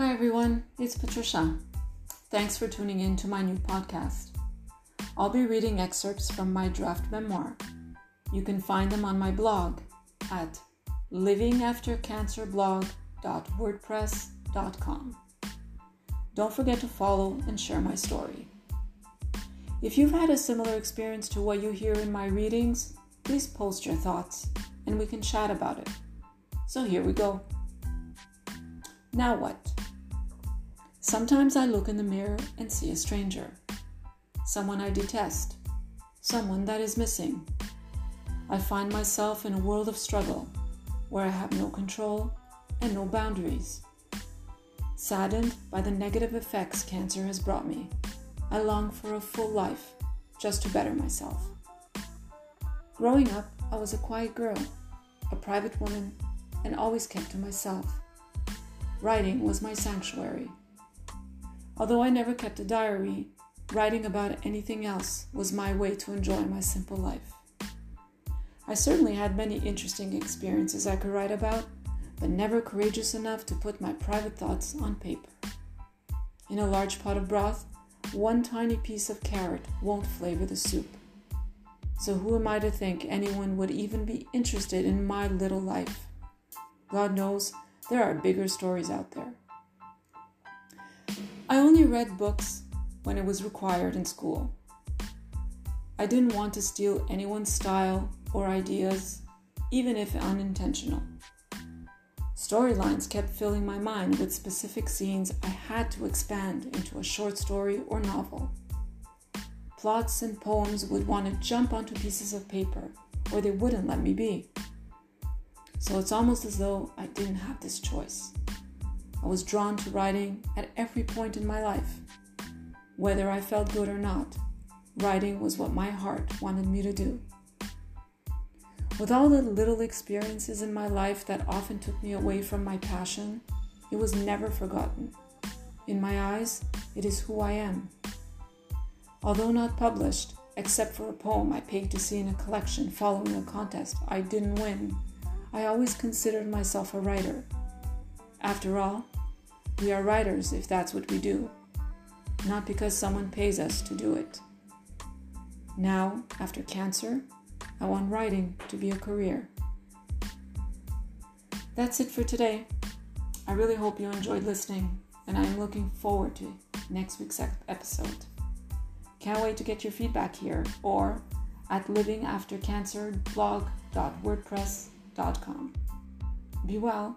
Hi everyone, it's Patricia. Thanks for tuning in to my new podcast. I'll be reading excerpts from my draft memoir. You can find them on my blog at livingaftercancerblog.wordpress.com. Don't forget to follow and share my story. If you've had a similar experience to what you hear in my readings, please post your thoughts and we can chat about it. So here we go. Now what? Sometimes I look in the mirror and see a stranger, someone I detest, someone that is missing. I find myself in a world of struggle where I have no control and no boundaries. Saddened by the negative effects cancer has brought me, I long for a full life just to better myself. Growing up, I was a quiet girl, a private woman, and always kept to myself. Writing was my sanctuary. Although I never kept a diary, writing about anything else was my way to enjoy my simple life. I certainly had many interesting experiences I could write about, but never courageous enough to put my private thoughts on paper. In a large pot of broth, one tiny piece of carrot won't flavor the soup. So, who am I to think anyone would even be interested in my little life? God knows there are bigger stories out there. I only read books when it was required in school. I didn't want to steal anyone's style or ideas, even if unintentional. Storylines kept filling my mind with specific scenes I had to expand into a short story or novel. Plots and poems would want to jump onto pieces of paper, or they wouldn't let me be. So it's almost as though I didn't have this choice. I was drawn to writing at every point in my life. Whether I felt good or not, writing was what my heart wanted me to do. With all the little experiences in my life that often took me away from my passion, it was never forgotten. In my eyes, it is who I am. Although not published, except for a poem I paid to see in a collection following a contest I didn't win, I always considered myself a writer. After all, we are writers if that's what we do, not because someone pays us to do it. Now, after cancer, I want writing to be a career. That's it for today. I really hope you enjoyed listening, and I am looking forward to next week's episode. Can't wait to get your feedback here or at livingaftercancerblog.wordpress.com. Be well.